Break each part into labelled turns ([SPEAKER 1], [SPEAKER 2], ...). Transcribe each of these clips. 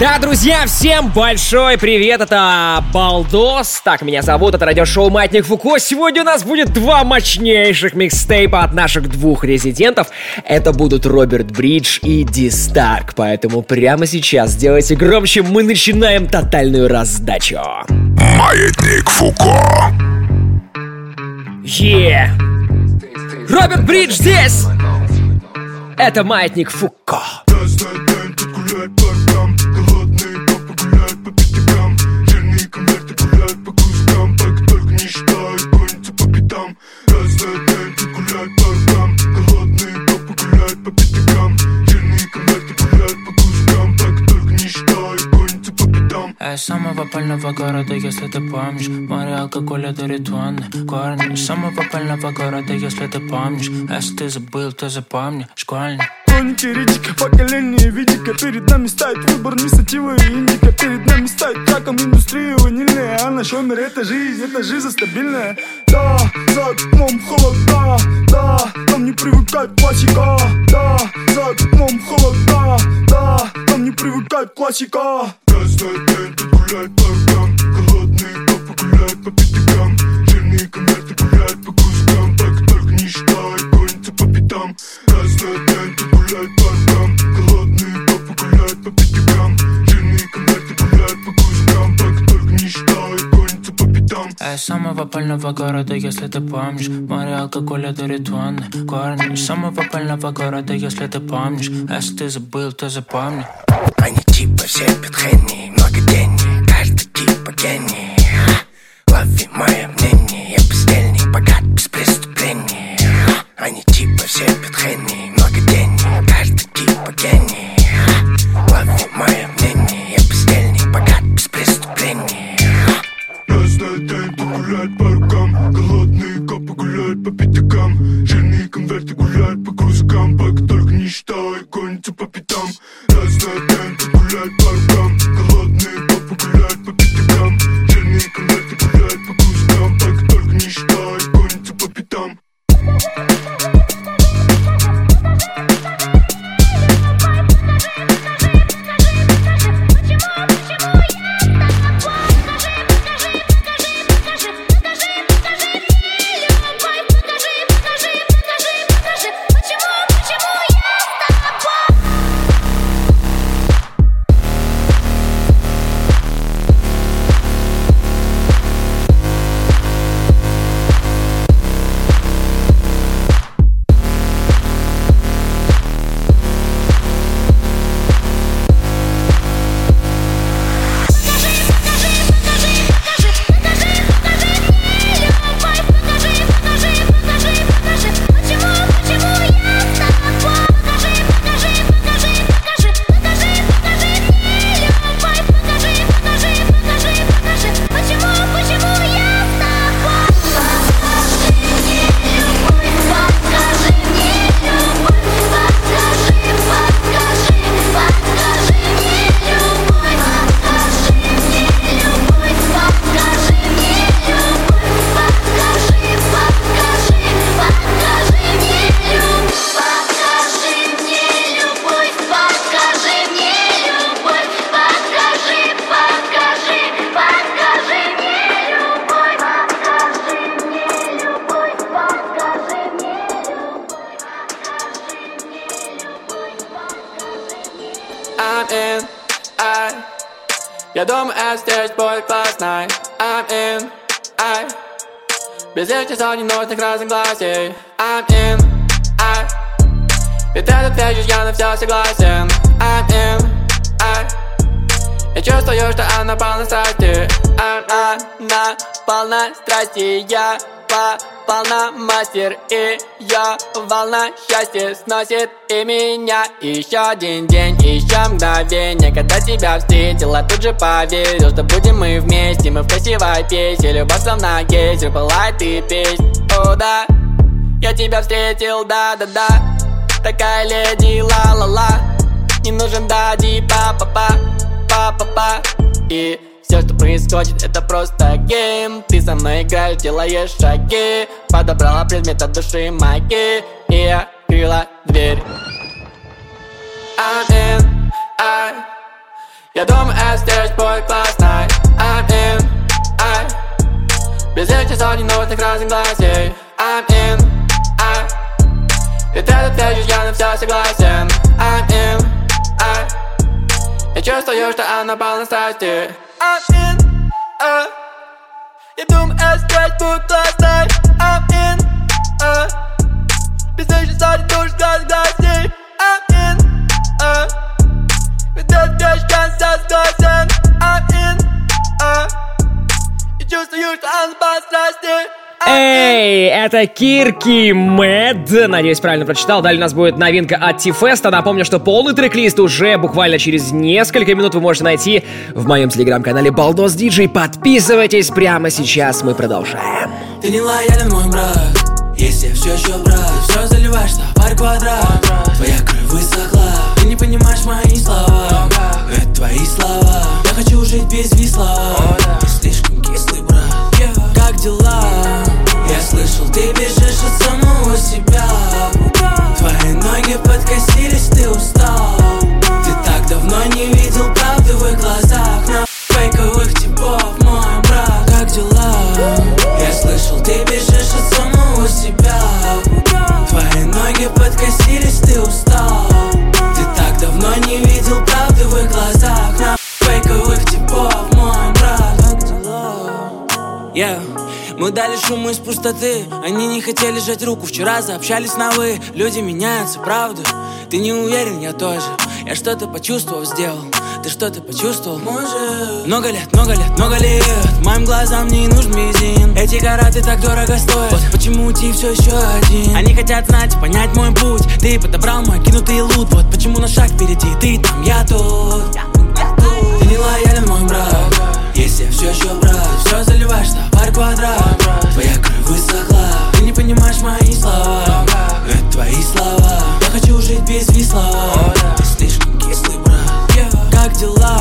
[SPEAKER 1] Да, друзья, всем большой привет, это Балдос. Так, меня зовут, это радиошоу Маятник Фуко. Сегодня у нас будет два мощнейших микстейпа от наших двух резидентов. Это будут Роберт Бридж и Ди Старк. Поэтому прямо сейчас сделайте громче, мы начинаем тотальную раздачу.
[SPEAKER 2] Маятник Фуко.
[SPEAKER 1] Е! Роберт Бридж здесь! Это Маятник Фуко.
[SPEAKER 3] Из самого пального города, если ты помнишь. Море алкоголя дарит ванны Корни из самого пального города, если ты помнишь. Если ты забыл, то запомни. Школьник
[SPEAKER 4] Хроники речика, поколение видика Перед нами стоит выбор не сатива и индика. Перед нами стоит траком индустрия ванильная. А наш мир это жизнь, это жизнь стабильная. Да, за окном холода, да Нам не привыкать классика. Да, за окном холода, да Нам не привыкать классика. Каждый день тут гуляет по рукам. Голодные копы гуляют по пятикам. Жирные конверты гуляют по кускам Так только не считай, пятам Каждый день тут гуляет по рукам Голодные копы гуляют по пятикам Жирные конверты гуляют по кускам Так только не считай, гонится по пятам.
[SPEAKER 3] Я из самого пального города, если ты помнишь Море алкоголя дарит ванны Корни из самого пального города, если ты помнишь Если ты забыл, то запомни.
[SPEAKER 5] Они типа все петхени, много денег, каждый типа гений Лови мое мнение, я бездельник, богат Bo się wytchnił Без
[SPEAKER 6] этих сотен ночных разногласий I'm in, I. Ведь этот вечер я на все согласен. I'm in, I. Я чувствую, что она полна страсти. Она полна страсти. Я по полна мастер И я волна счастья сносит и меня. Еще один день, еще мгновение Когда тебя встретила, тут же поверил Что будем мы вместе, мы в красивой песне Любовь словно гейзер, пылает и песнь. О да, я тебя встретил, да-да-да. Такая леди, ла-ла-ла. Не нужен дади, па-па-па, па-па-па. И Все, что происходит, это просто гейм. Ты со мной играешь, делаешь шаги. Подобрала предмет от души магии. И я открыла дверь. I'm in, I Я думаю, это здесь будет классно I'm in, I Без этих сотни нотных разногласий I'm in, I И ты ответишь, я на все согласен. I'm in, I Я чувствую, что она полна страсти I'm in, I Я думаю, это здесь будет классно I'm in, I Без этих сотни нотных разногласий I'm in, I Ведь этот вещь конца согласен I'm in, I Я чувствую, что она полна страсти
[SPEAKER 1] Эй, это Кирки Мэд. Надеюсь, правильно прочитал. Далее у нас будет новинка от Ти-Феста. Напомню, что полный трек-лист уже буквально через несколько минут вы можете найти в моем телеграм-канале Балдос Диджей. Подписывайтесь прямо сейчас. Мы продолжаем.
[SPEAKER 3] Ты не лоялен, мой брат Если все еще брат Все заливаешь на парь квадрат Твоя кровь высохла Ты не понимаешь мои слова Это твои слова Я хочу жить без висла Ты слишком ты бежишь от самого себя. Твои ноги подкосились, ты устал Мы дали шуму из пустоты. Они не хотели жать руку. Вчера заобщались на вы Люди меняются, правда? Ты не уверен, я тоже. Я что-то почувствовал, сделал. Ты что-то почувствовал? Может. Много лет, много лет, много лет. Моим глазам не нужен бензин. Эти караты так дорого стоят. Вот почему ты все еще один? Они хотят знать и понять мой путь. Ты подобрал мой кинутый лут. Вот почему на шаг впереди. Ты там, я тут. Ты не лоялен, мой брат. Если я все еще брат Все заливаешь парь квадрат. Твоя кровь высохла. Ты не понимаешь мои слова. Это твои слова. Я хочу жить без висла Ты слишком кислый, брат. Как дела?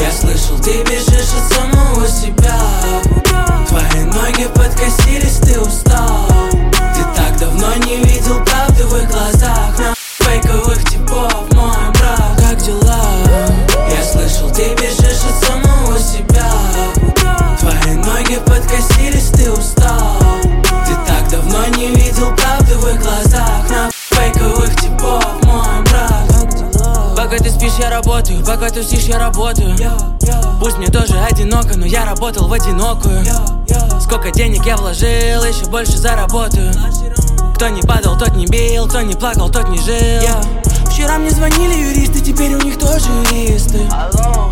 [SPEAKER 3] Я слышал, ты бежишь от самого себя работал в одинокую. Сколько денег я вложил, еще больше заработаю. Кто не падал, тот не бил, кто не плакал, тот не жил. Вчера мне звонили юристы, теперь у них тоже юристы.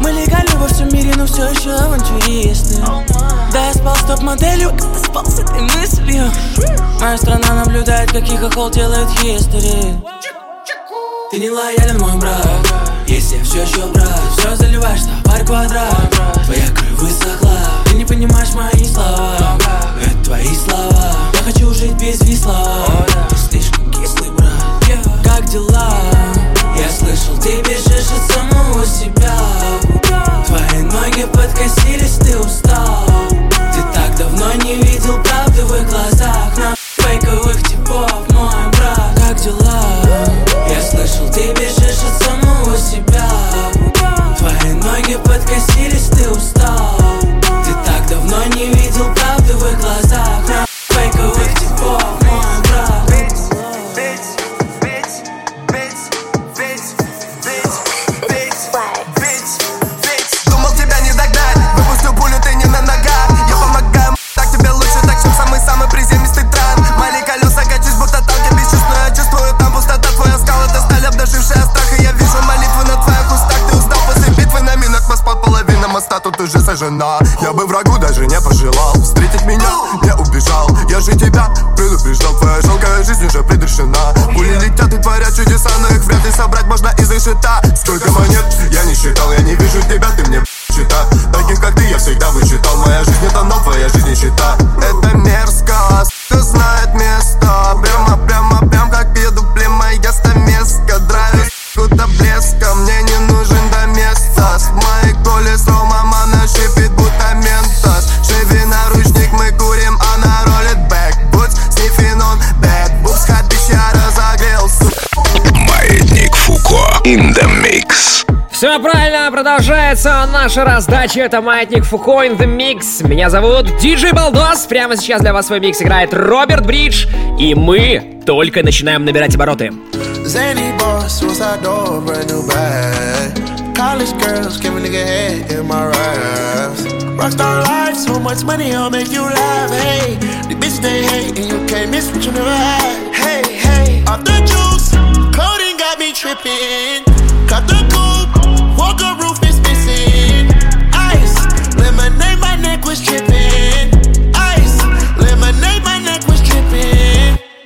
[SPEAKER 3] Мы легальны во всем мире, но все еще авантюристы. Да, я спал с топ-моделью, когда спал с этой мыслью. Моя страна наблюдает, как их охол делает history Ты не лоялен, мой брат Если все еще брат Все заливаешь на парь квадрат Твоя кровь высохла Ты не понимаешь мои слова. Это твои слова Я хочу жить без висла Ты слишком кислый, брат Как дела? Я слышал, ты бежишь от самого себя. Твои ноги подкосились, ты устал. Ты так давно не видел правды в их глазах. На фейковых типов, мой брат Как дела? Я слышал, ты бежишь от самого подкосились, ты устал. Ты так давно не видел
[SPEAKER 7] сожжена Я бы врагу даже не пожелал. Встретить меня, не убежал. Я же тебя предупреждал. Твоя жалкая жизнь уже предрешена. Пули летят и творят чудеса Но их вряд ли собрать можно из решета
[SPEAKER 1] Все правильно, продолжается наша раздача. Это Маятник Фуко in the Mix. Меня зовут Диджей Балдос. Прямо сейчас для вас свой микс играет Роберт Бридж. И мы только начинаем набирать обороты.
[SPEAKER 8] Tripping.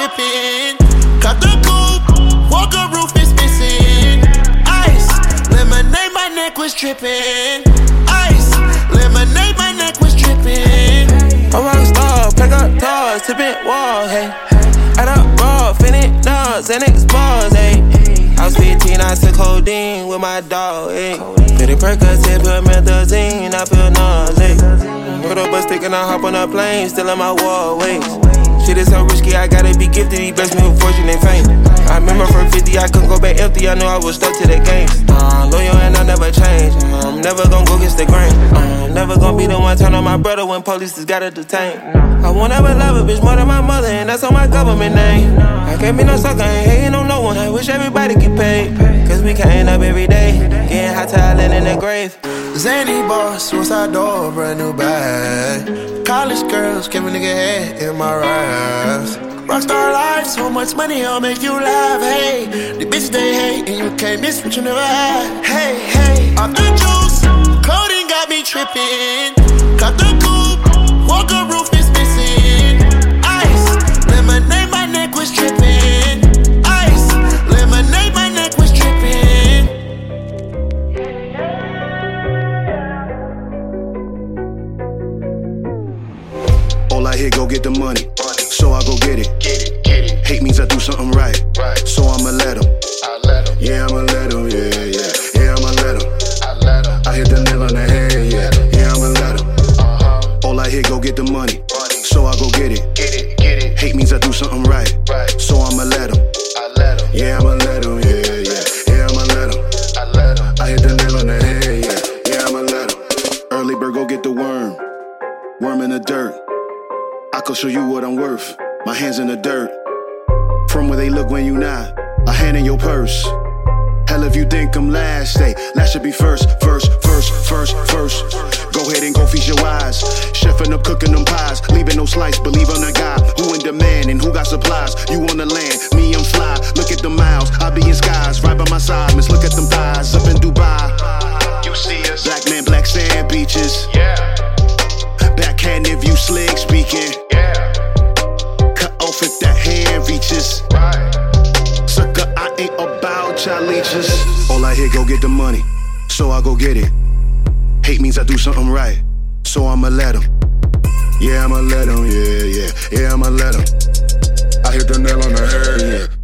[SPEAKER 8] tripping. Cut the coupe, walker roof is missing. Ice, lemonade, my neck was tripping. Ice, lemonade, my neck was tripping.
[SPEAKER 9] A rock star, pack up doors, tipping walls, hey. Add up raw, finish nuts, and X hey. I was 15, I took codeine with my dog, hey. Pretty Percocet, put methazine, I feel nauseous. Put up a stick and I hop on a plane, still in my wall, wait. Shit is so risky, I gotta be gifted. He blessed me with fortune and fame. Remember from 50, I couldn't go back empty. I knew I was stuck to the game. Uh, loyal and I never change. I'm never gonna go against the grain. Uh, I'm never gonna be the one turn on my brother when police just gotta detain. I won't ever love a bitch more than my mother, and that's on my government name. I can't be no sucker, ain't hating on no one. I wish everybody get paid. Cause we can't up every day. Getting hot talent in the grave.
[SPEAKER 8] Zany boss, suicide door, brand new bag. College girls, give a nigga head in my raps. Rockstar life, so much money, I'll make you laugh. Hey, the bitch they hate, and you can't miss what you never had. Hey, hey, off the juice, coding got me tripping. Cut the
[SPEAKER 10] I hear, go get the money. So I go get it. Get it, get it. Hate means I do something right. right. So I'ma let him. Yeah, I'ma let him. Yeah, yeah. Yeah, I'ma let him. I I hit the nail on the head. Yeah, yeah, I'ma let him. All I hear, go get the money. Hands in the dirt. From where they look when you not. A hand in your purse. Hell if you think I'm last, say last should be first, first, first, first, first. Go ahead and go feast your eyes. Chefing up, cooking them pies, leaving no slice. Believe on the guy who in demand and who got supplies. You on the land, me I'm fly. Look at the miles, I be in skies, right by my side. Miss, look at them thighs up in Dubai. You see us, black man, black sand beaches. Yeah. Backhand if you slick speaking. Right. Sucker, I ain't about child leeches. All I hear, go get the money. So I go get it. Hate means I do something right. So I'ma let him. Yeah, I'ma let him. Yeah, yeah. Yeah, I'ma let him. I hit the nail on the head. Yeah.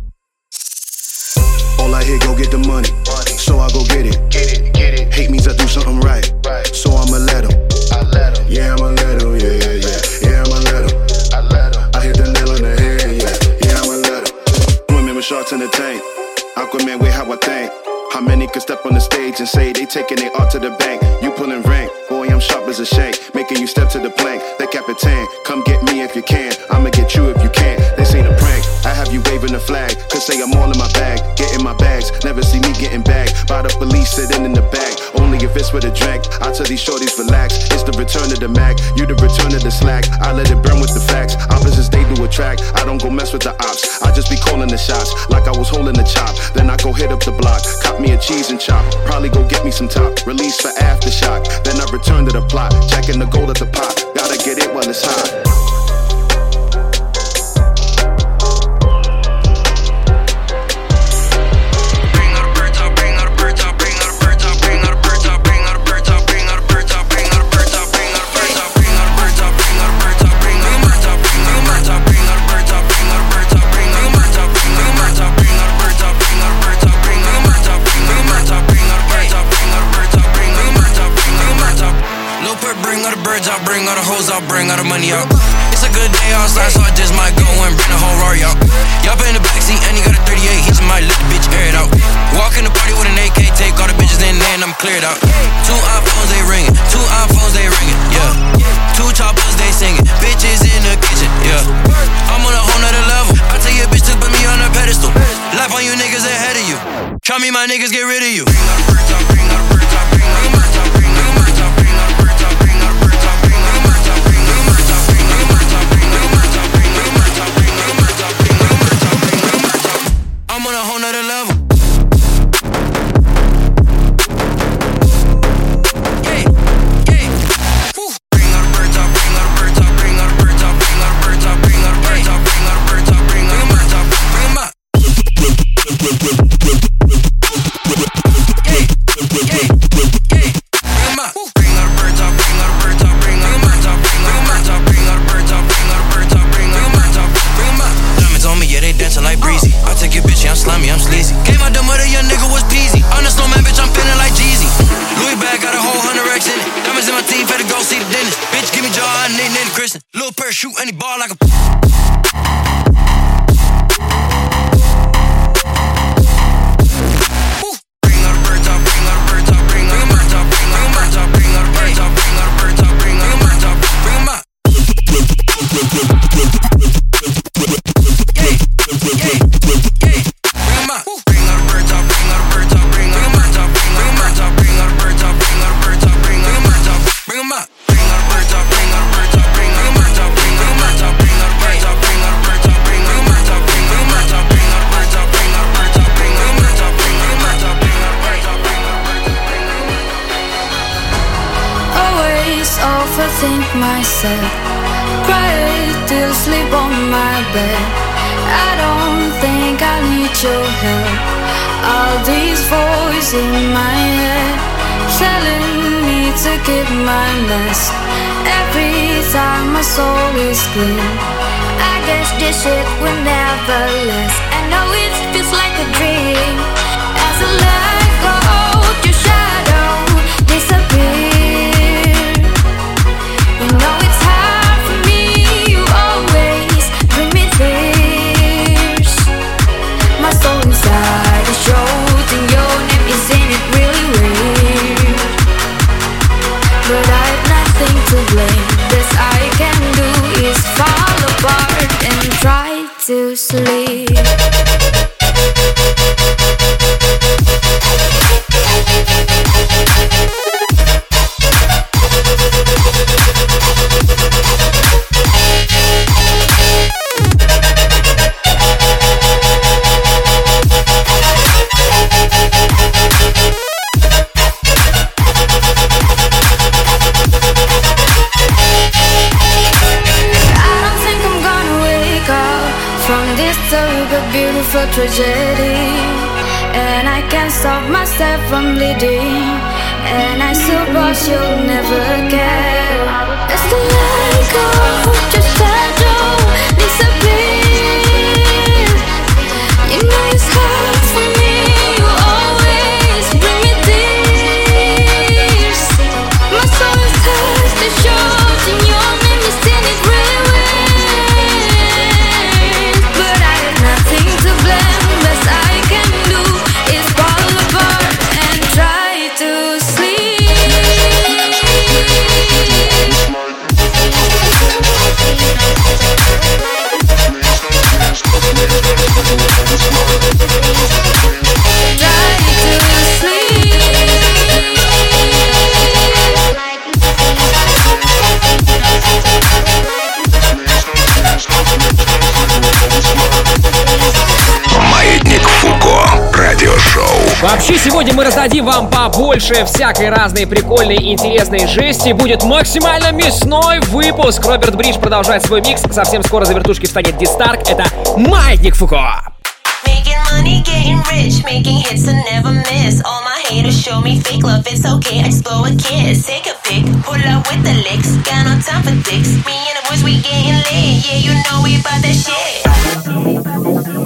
[SPEAKER 10] And say they taking their art to the bank? You pulling rank, boy, I'm sharp as a shank. Making you step to the plank. The Capitan, come get me if you can. I'ma get you if you can. This ain't a prank. I have you waving the flag. Could say I'm all in my bag. Getting my bags. Never see me getting bagged. By the police sitting in the back. Fist with a drink. I tell these shorties relax. It's the return of the Mac. You the return of the slack. I let it burn with the facts. Opposites they do attract. I don't go mess with the ops. I just be calling the shots like I was holding the chop. Then I go hit up the block. Cop me a cheese and chop. Probably go get me some top. Release for aftershock. Then I return to the plot. Checking the gold at the pot. Gotta get it while it's hot.
[SPEAKER 11] I'll bring all the money out. It's a good day outside, so I just might go and bring the whole Rari out. Y'all in the backseat and he got a 38, he just might let the bitch air it out. Walk in the party with an AK, take all the bitches in there and I'm cleared out. Two iPhones, they ringing, two iPhones, they ringing, yeah. Two choppers, they singing, bitches in the kitchen, yeah. I'm on a whole nother level. I tell your bitch to put me on a pedestal. Life on you niggas ahead of you. Try me, my niggas get rid of you. to sleep.
[SPEAKER 1] Вообще, сегодня мы раздадим вам побольше всякой разной прикольной, интересной жести. Будет максимально мясной выпуск. Роберт Бридж продолжает свой микс. Совсем скоро за вертушки встанет Дистарк. Это Маятник Фуко.
[SPEAKER 12] Rich, making hits and never miss. All my haters show me fake love, it's okay, I just blow a kiss. Take a pic, pull up with the licks, got no time for dicks. Me and the boys, we getting lit, yeah, you know we bout that shit.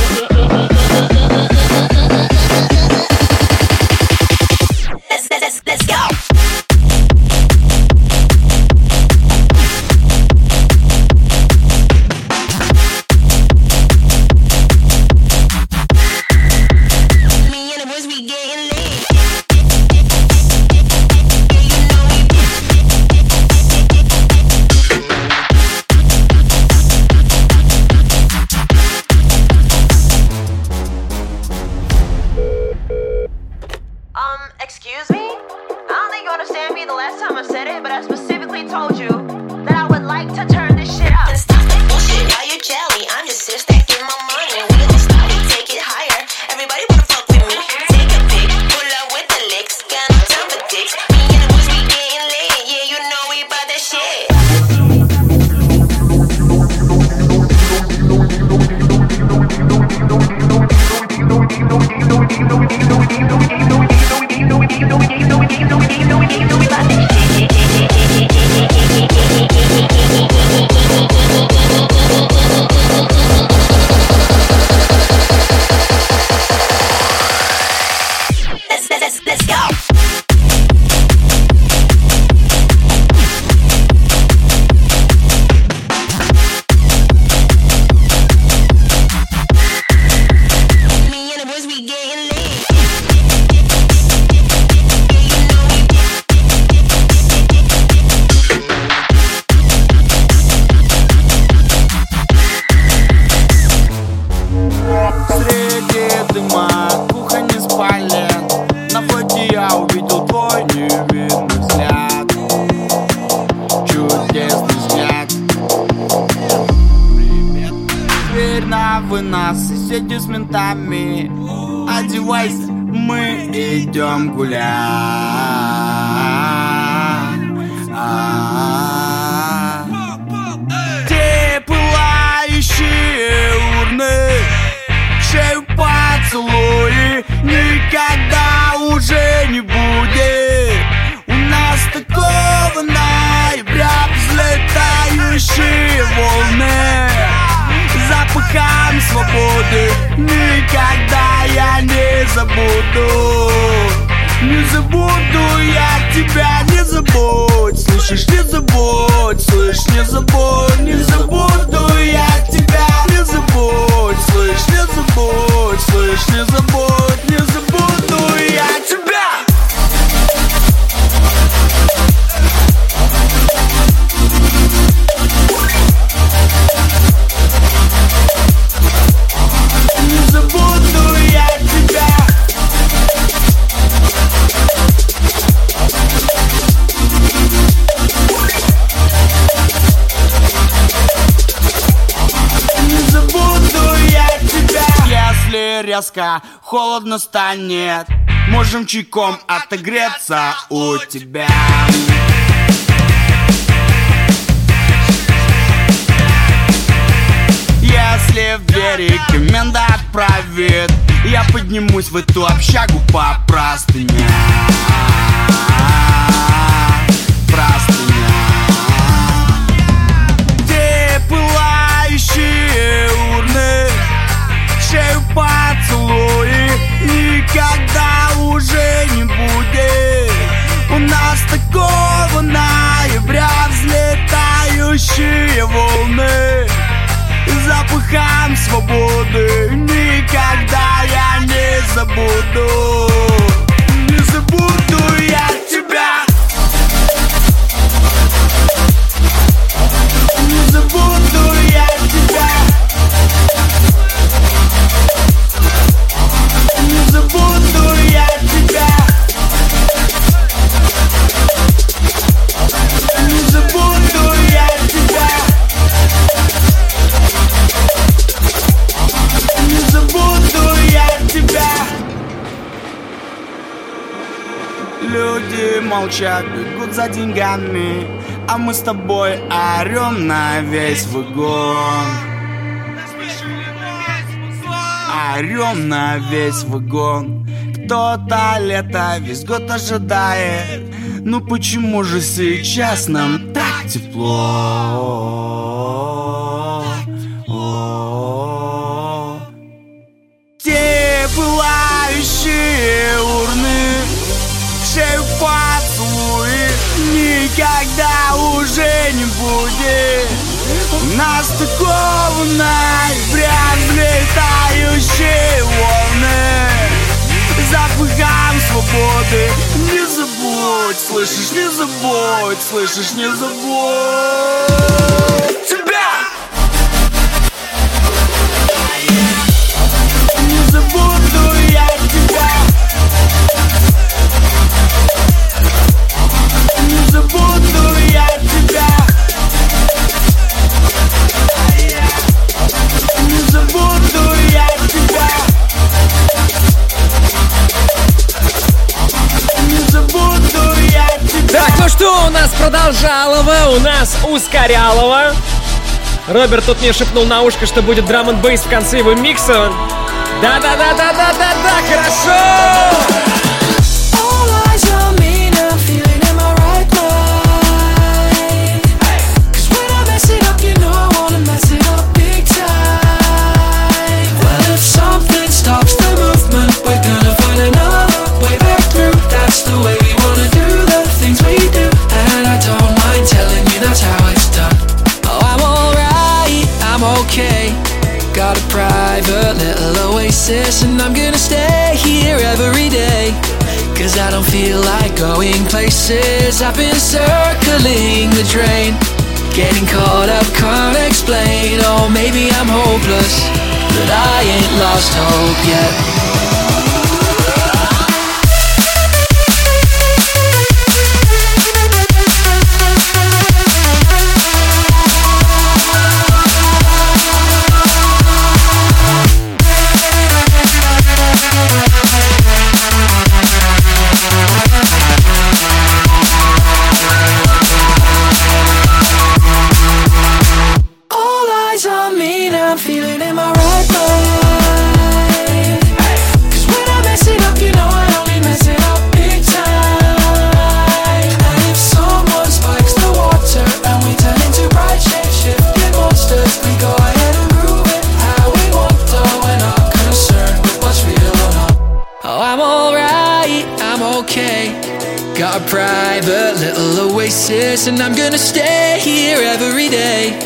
[SPEAKER 13] Холодно станет. Можем чайком отогреться у тебя. Если в двери коменда отправит Я поднимусь в эту общагу по простыням Никогда уже не будет. У нас такого ноября Взлетающие волны. Запахом свободы Никогда я не забуду молча бегут за деньгами А мы с тобой орем на весь вагон Орем на весь вагон Кто-то лето весь год ожидает. Ну почему же сейчас нам так тепло? Никогда уже не будет. У нас такого ноября Взлетающие волны. Запахом свободы Не забудь, слышишь, не забудь Слышишь, не забудь
[SPEAKER 1] у нас ускорялово. Роберт тут мне шепнул на ушко, что будет драм н в конце его микса. Да-да-да-да-да-да-да, хорошо!
[SPEAKER 14] Got a private little oasis, and I'm gonna stay here every day. Cause I don't feel like going places. I've been circling the drain. Getting caught up, can't explain. Oh, maybe I'm hopeless, but I ain't lost hope yet. And I'm gonna stay here every day.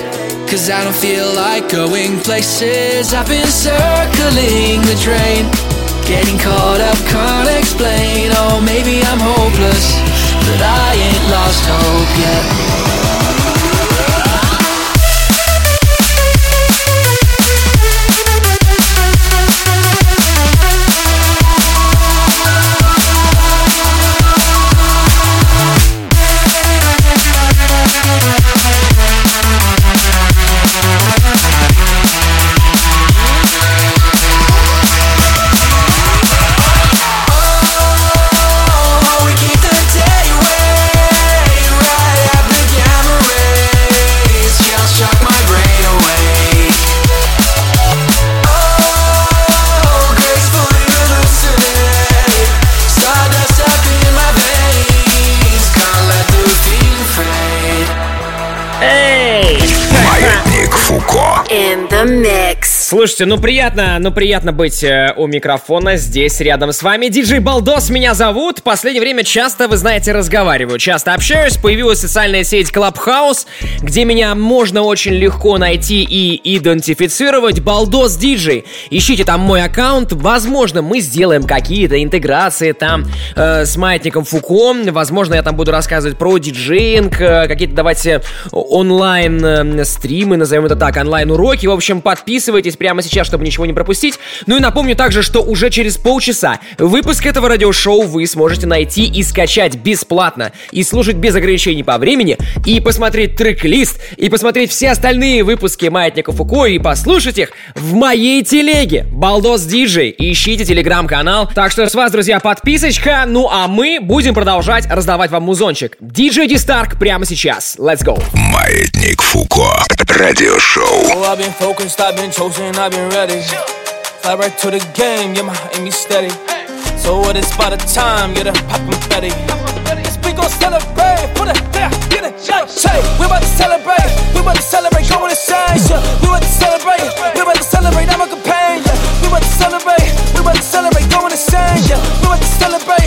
[SPEAKER 14] Cause I don't feel like going places. I've been circling the drain. Getting caught up, can't explain. Oh, maybe I'm hopeless, but I ain't lost hope yet.
[SPEAKER 1] Слушайте, ну приятно, ну приятно быть э, у микрофона здесь рядом с вами. Диджей Балдос меня зовут. Последнее время часто, вы знаете, разговариваю, часто общаюсь. Появилась социальная сеть Clubhouse, где меня можно очень легко найти и идентифицировать. Балдос Диджей. Ищите там мой аккаунт. Возможно, мы сделаем какие-то интеграции там э, с маятником Фуко. Возможно, я там буду рассказывать про диджеинг, э, какие-то давайте э, стримы, назовем это так, онлайн уроки. В общем, подписывайтесь, прямо сейчас, чтобы ничего не пропустить. Ну и напомню также, что уже через полчаса выпуск этого радиошоу вы сможете найти и скачать бесплатно, и слушать без ограничений по времени, и посмотреть трек-лист, и посмотреть все остальные выпуски Маятника Фуко, и послушать их в моей телеге. Балдос Диджей. Ищите телеграм-канал. Так что с вас, друзья, подписочка. Ну а мы будем продолжать раздавать вам музончик. Диджей Ди Старк прямо сейчас. Let's go.
[SPEAKER 2] Маятник Фуко. Радиошоу.
[SPEAKER 15] Oh, Been I've been ready. Fly right to the game, yeah, my aim is steady. So what is by the time, get a pop confetti. We gon' celebrate, put it get it, say, we about to celebrate, we about to celebrate, go on the side, yeah. We about to celebrate, we about to celebrate, I'm a yeah. We about to celebrate, we about to celebrate, go on the side, yeah. We about to celebrate,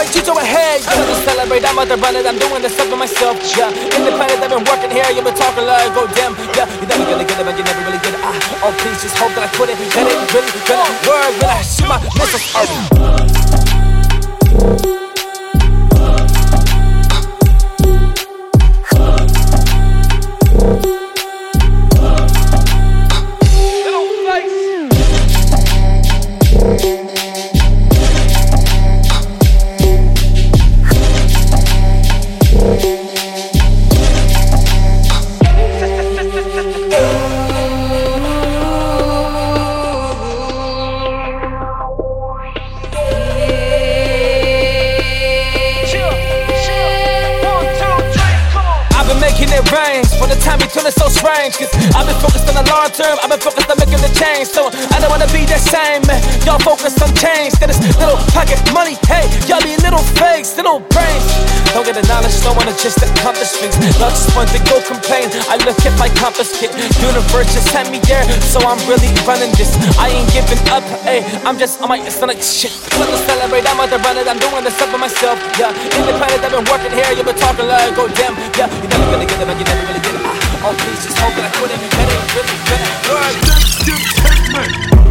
[SPEAKER 15] to celebrate, you go ahead, yeah. We about to celebrate, I'm out there running, I'm doing this stuff for myself, yeah. Independent, I've been working here, you've been talking like, go damn, yeah. You never gonna get it, but you never really get it, ah. Oh, please just hope that I put it, that it really gonna work when I shoot my missiles, oh. It's so strange. Cause I've been focused on the long term, I've been focused on making the change. So I don't wanna be the same, man. Y'all focus on change. That is little pocket money. Hey, y'all be little fakes, little brains. Don't get the knowledge, don't wanna just accomplish things. Not just want to go complain. I look at my compass kit. Universe just sent me there, so I'm really running this. I ain't giving up, hey. I'm just on my stomach shit. Let me celebrate, I'm out there running, I'm doing this stuff for myself. Yeah, independent, I've been working here, you've been talking like, go damn. Yeah, you never gonna get it, but you never really get it. Ah, Oh, please just hope I couldn't get it, really,
[SPEAKER 10] really, really.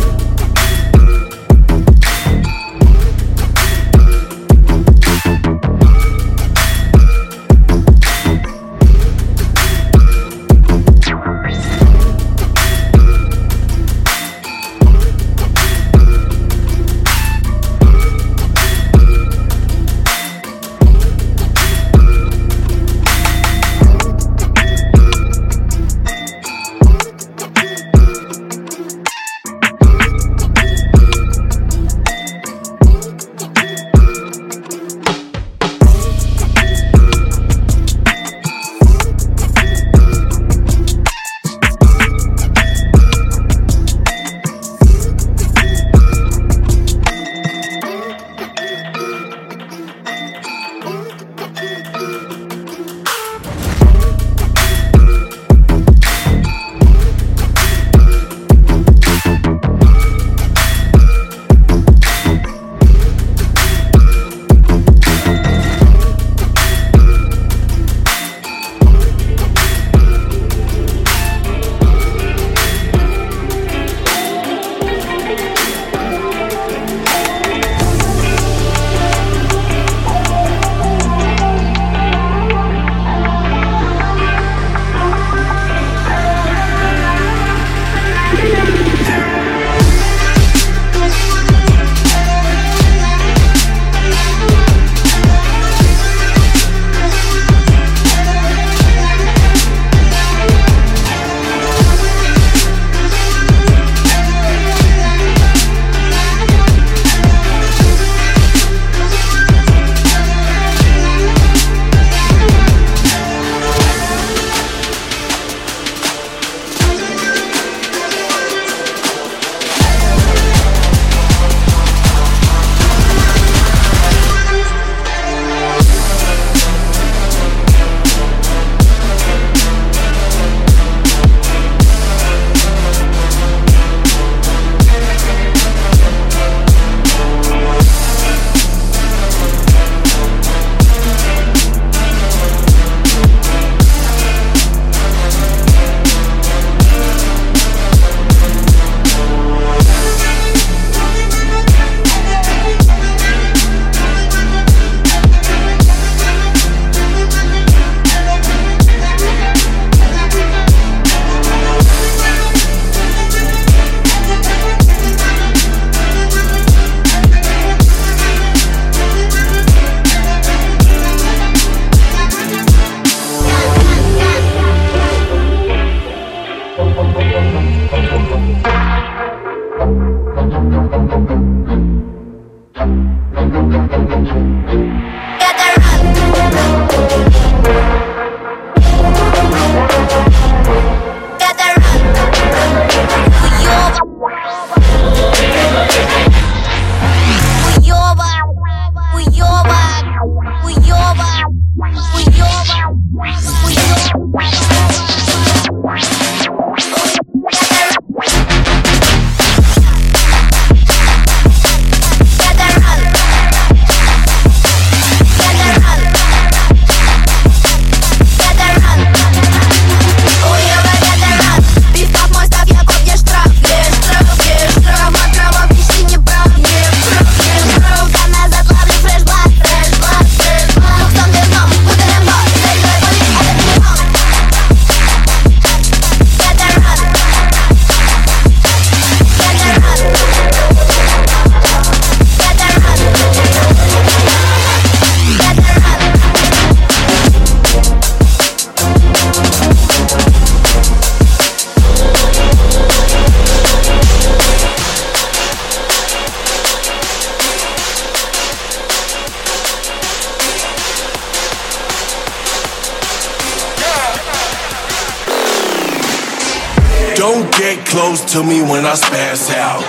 [SPEAKER 10] To me when I spaz out.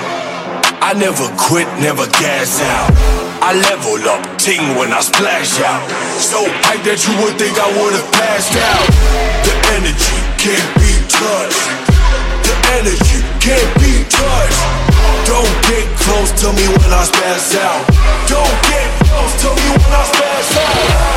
[SPEAKER 10] I never quit, never gas out. I level up, ting when I splash out. So hype that you would think I would've passed out. The energy can't be touched. The energy can't be touched. Don't get close to me when I spaz out. Don't get close to me when I spaz out.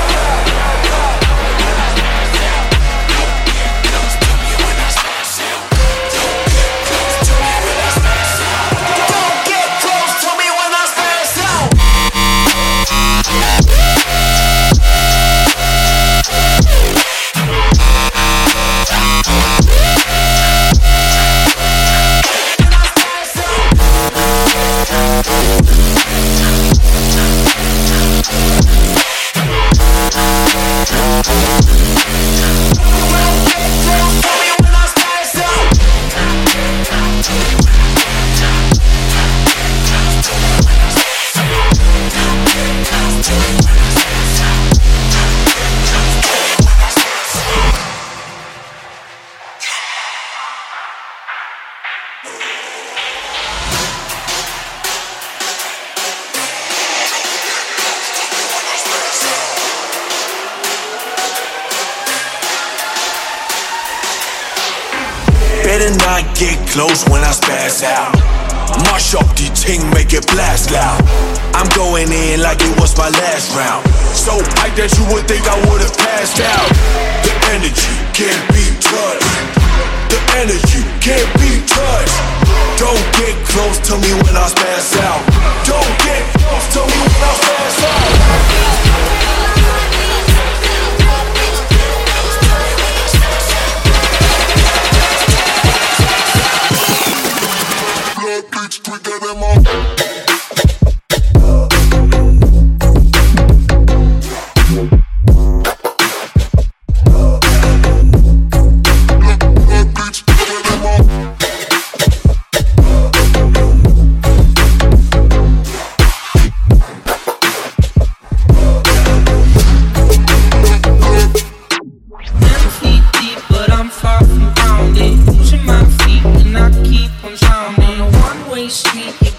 [SPEAKER 16] Close when I spaz out.
[SPEAKER 10] Mash up the ting, make it blast loud. I'm going in like it was my last round. So hype that you would think I would've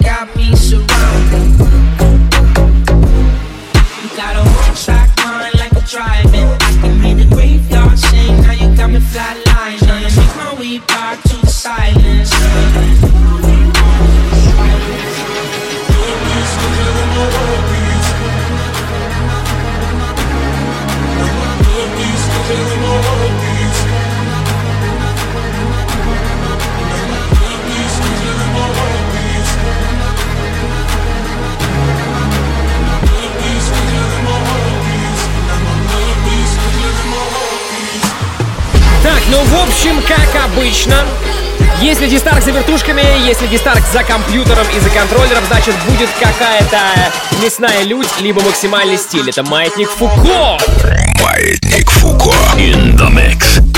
[SPEAKER 17] got me surrounded. You got a one-track mind like a driving. I can hear the graveyard sing. Now you got me flatlining. Make my way back to the silence.
[SPEAKER 1] Так, ну в общем, как обычно, если дистарк за вертушками, если дистарк за компьютером и за контроллером, значит будет какая-то мясная людь, либо максимальный стиль. Это маятник Фуко.
[SPEAKER 2] Маятник Фуко. In the mix.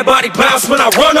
[SPEAKER 18] Everybody bounce when I run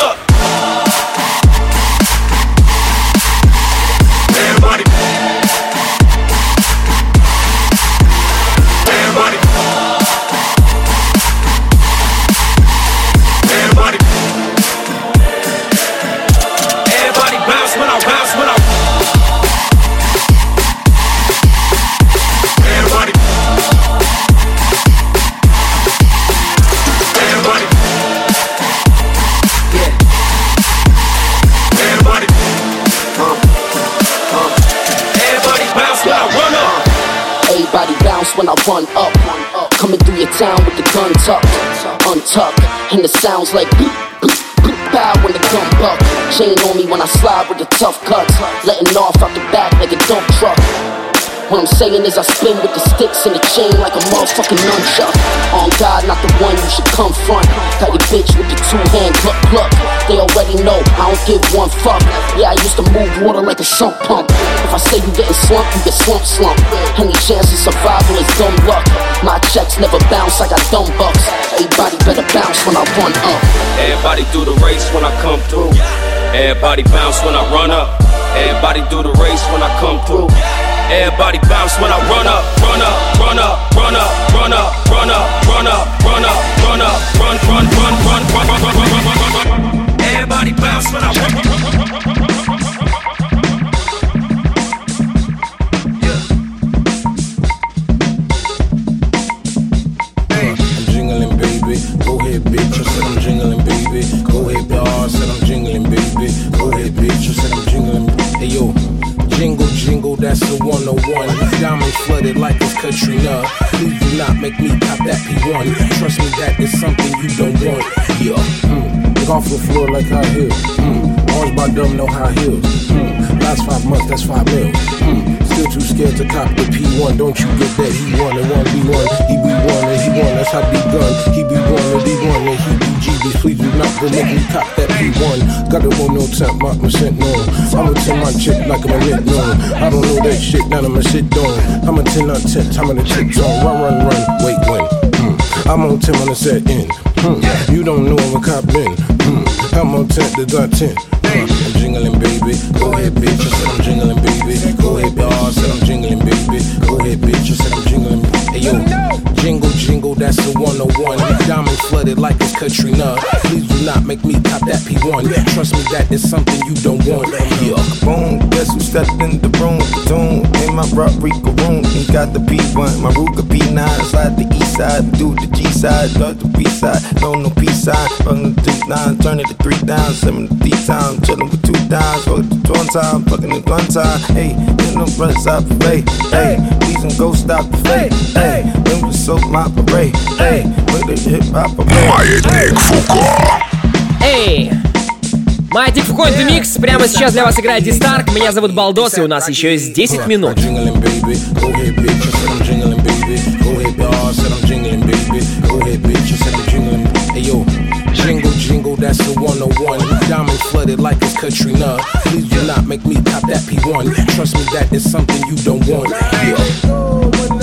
[SPEAKER 19] saying is I spin with the sticks and the chain like a motherfucking nunchuck. On God, not the one you should come. Got your bitch with the two hand gluck gluck. They already know I don't give one fuck. Yeah, I used to move water like a sump pump. If I say you getting slumped, you get slump slump. Any chance of survival is dumb luck. My checks never bounce, I got dumb bucks. Everybody better bounce when I run up.
[SPEAKER 18] Everybody do the race when I come through. Everybody bounce when I run up. Everybody do the race when I come through. Everybody bounce when I run up, run up, run up, run up, run up, run up, run up, run up, run up, run, run, run, run, run, run, run, run, run, run, run. Run. Everybody bounce when I run.
[SPEAKER 20] I'm 101. Diamonds flooded like it's Katrina. Do not make me cop that P1. Trust me, that is something you don't want. Yeah. Mm. Off the floor like high heels. Mm. Orange by dumb, no high heels. Mm. Last five months, that's five mil. Mm. Still too scared to cop the P1. Don't you get that? He won and one be one. He be one and he won. That's how be gun. He be one and be one and he be GBs. Please do not go make me cop that P1. Got it on no temp, mark percent no. I'ma tell my chick like I'm a lit no. I don't know that shit, now I'ma sit down. I'm a 10 on 10, time on the chick zone. Run, run, run, wait, when. Hmm. I'm on 10 on the set in. Hmm. You don't know I'm a cop in. Hmm. I'm on 10 to dot 10. Uh, I'm jingling, baby. Go ahead, bitch. I said I'm jingling, baby. Go ahead, dawg. I said I'm jingling, baby. Go ahead, bitch. I said I'm jingling. Hey, yo. Jingle, jingle, that's the 101. Diamonds flooded like it's Katrina. Please do not make me cop that P1. Trust me, that is something you don't want. Yeah.
[SPEAKER 21] Boom, guess who stepped in the room? Doom, in my Rodrigo room. He got the P1, my Ruger P9. Slide the east side, do the G side, dog the B side. No, no peace sign. From the three nine, turn it to three down, seven to three times. Chillin' with two downs, fuck the one time, fucking the one time. Hey, no fronts I play. Hey, please don't go stop the fake. Hey, when we soak my parade. Hey, with the hip hop parade.
[SPEAKER 2] Маятник Фуко.
[SPEAKER 1] Эй! Маятник Фуко, это микс. Прямо сейчас для вас играет Дистарк. Меня зовут Балдос, и у нас еще есть 10 минут.
[SPEAKER 20] Jingle, jingle, that's the 101. Diamonds flooded like it's Katrina. Please do not make me cop that P1. Trust me, that is something you don't want. Yeah.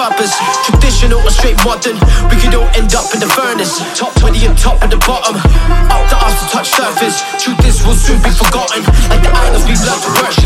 [SPEAKER 22] clubbers. Traditional or straight modern, we could all end up in the furnace. Top 20 and top of the bottom. Up the us to touch surface. Truth is, we'll soon be forgotten. Like the idols we love to worship.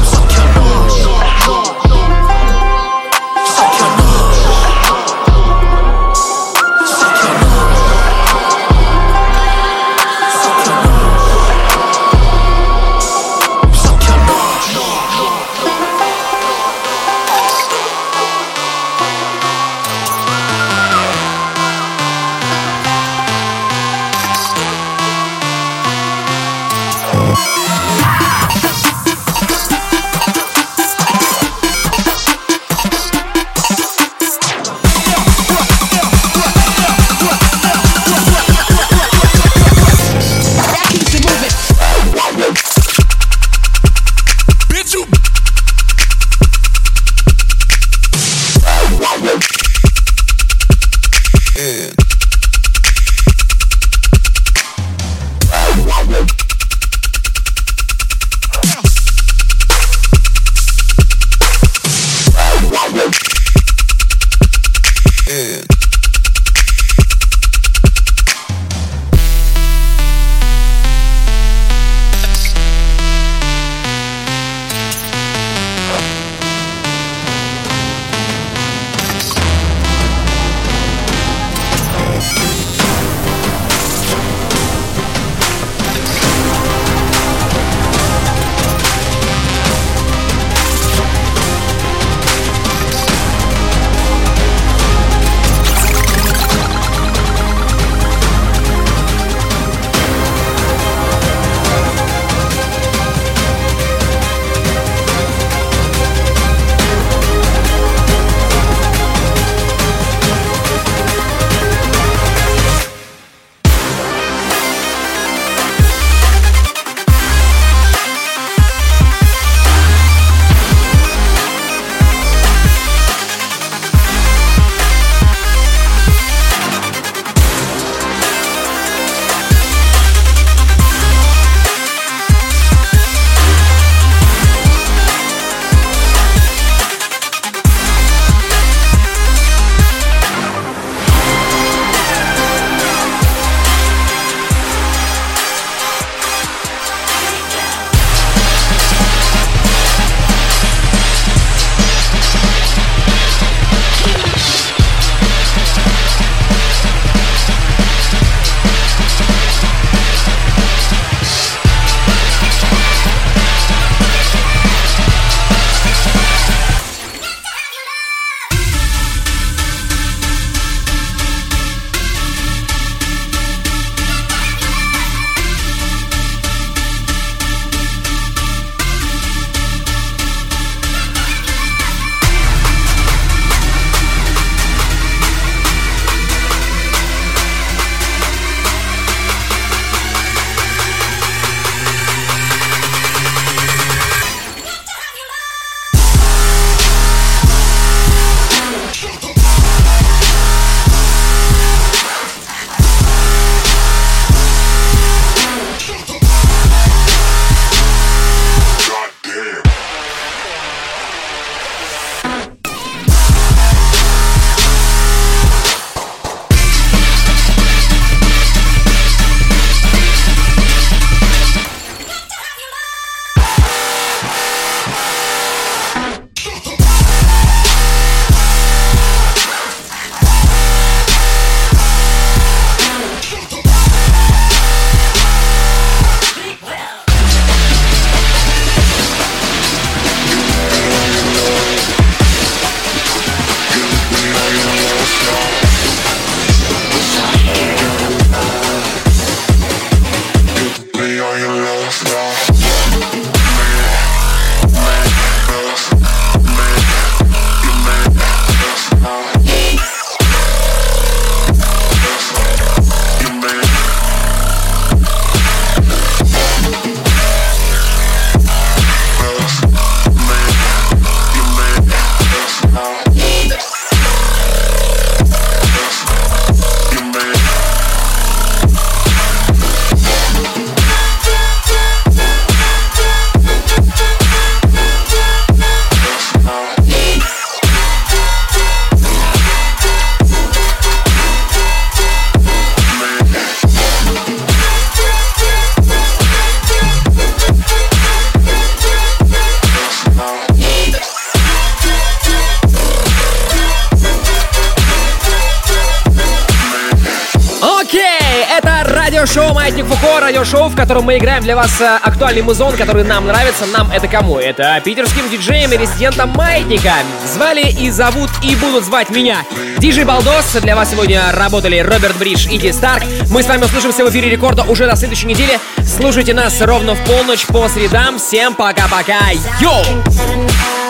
[SPEAKER 1] Котором мы играем для вас э, актуальный музон, который нам нравится. Нам это кому? Это питерским диджеем и резидентом Маятника. Звали и зовут и будут звать меня. Диджей Балдос. Для вас сегодня работали Роберт Бридж и Ди Старк. Мы с вами услышимся в эфире рекорда уже на следующей неделе. Слушайте нас ровно в полночь по средам. Всем пока-пока. Йоу!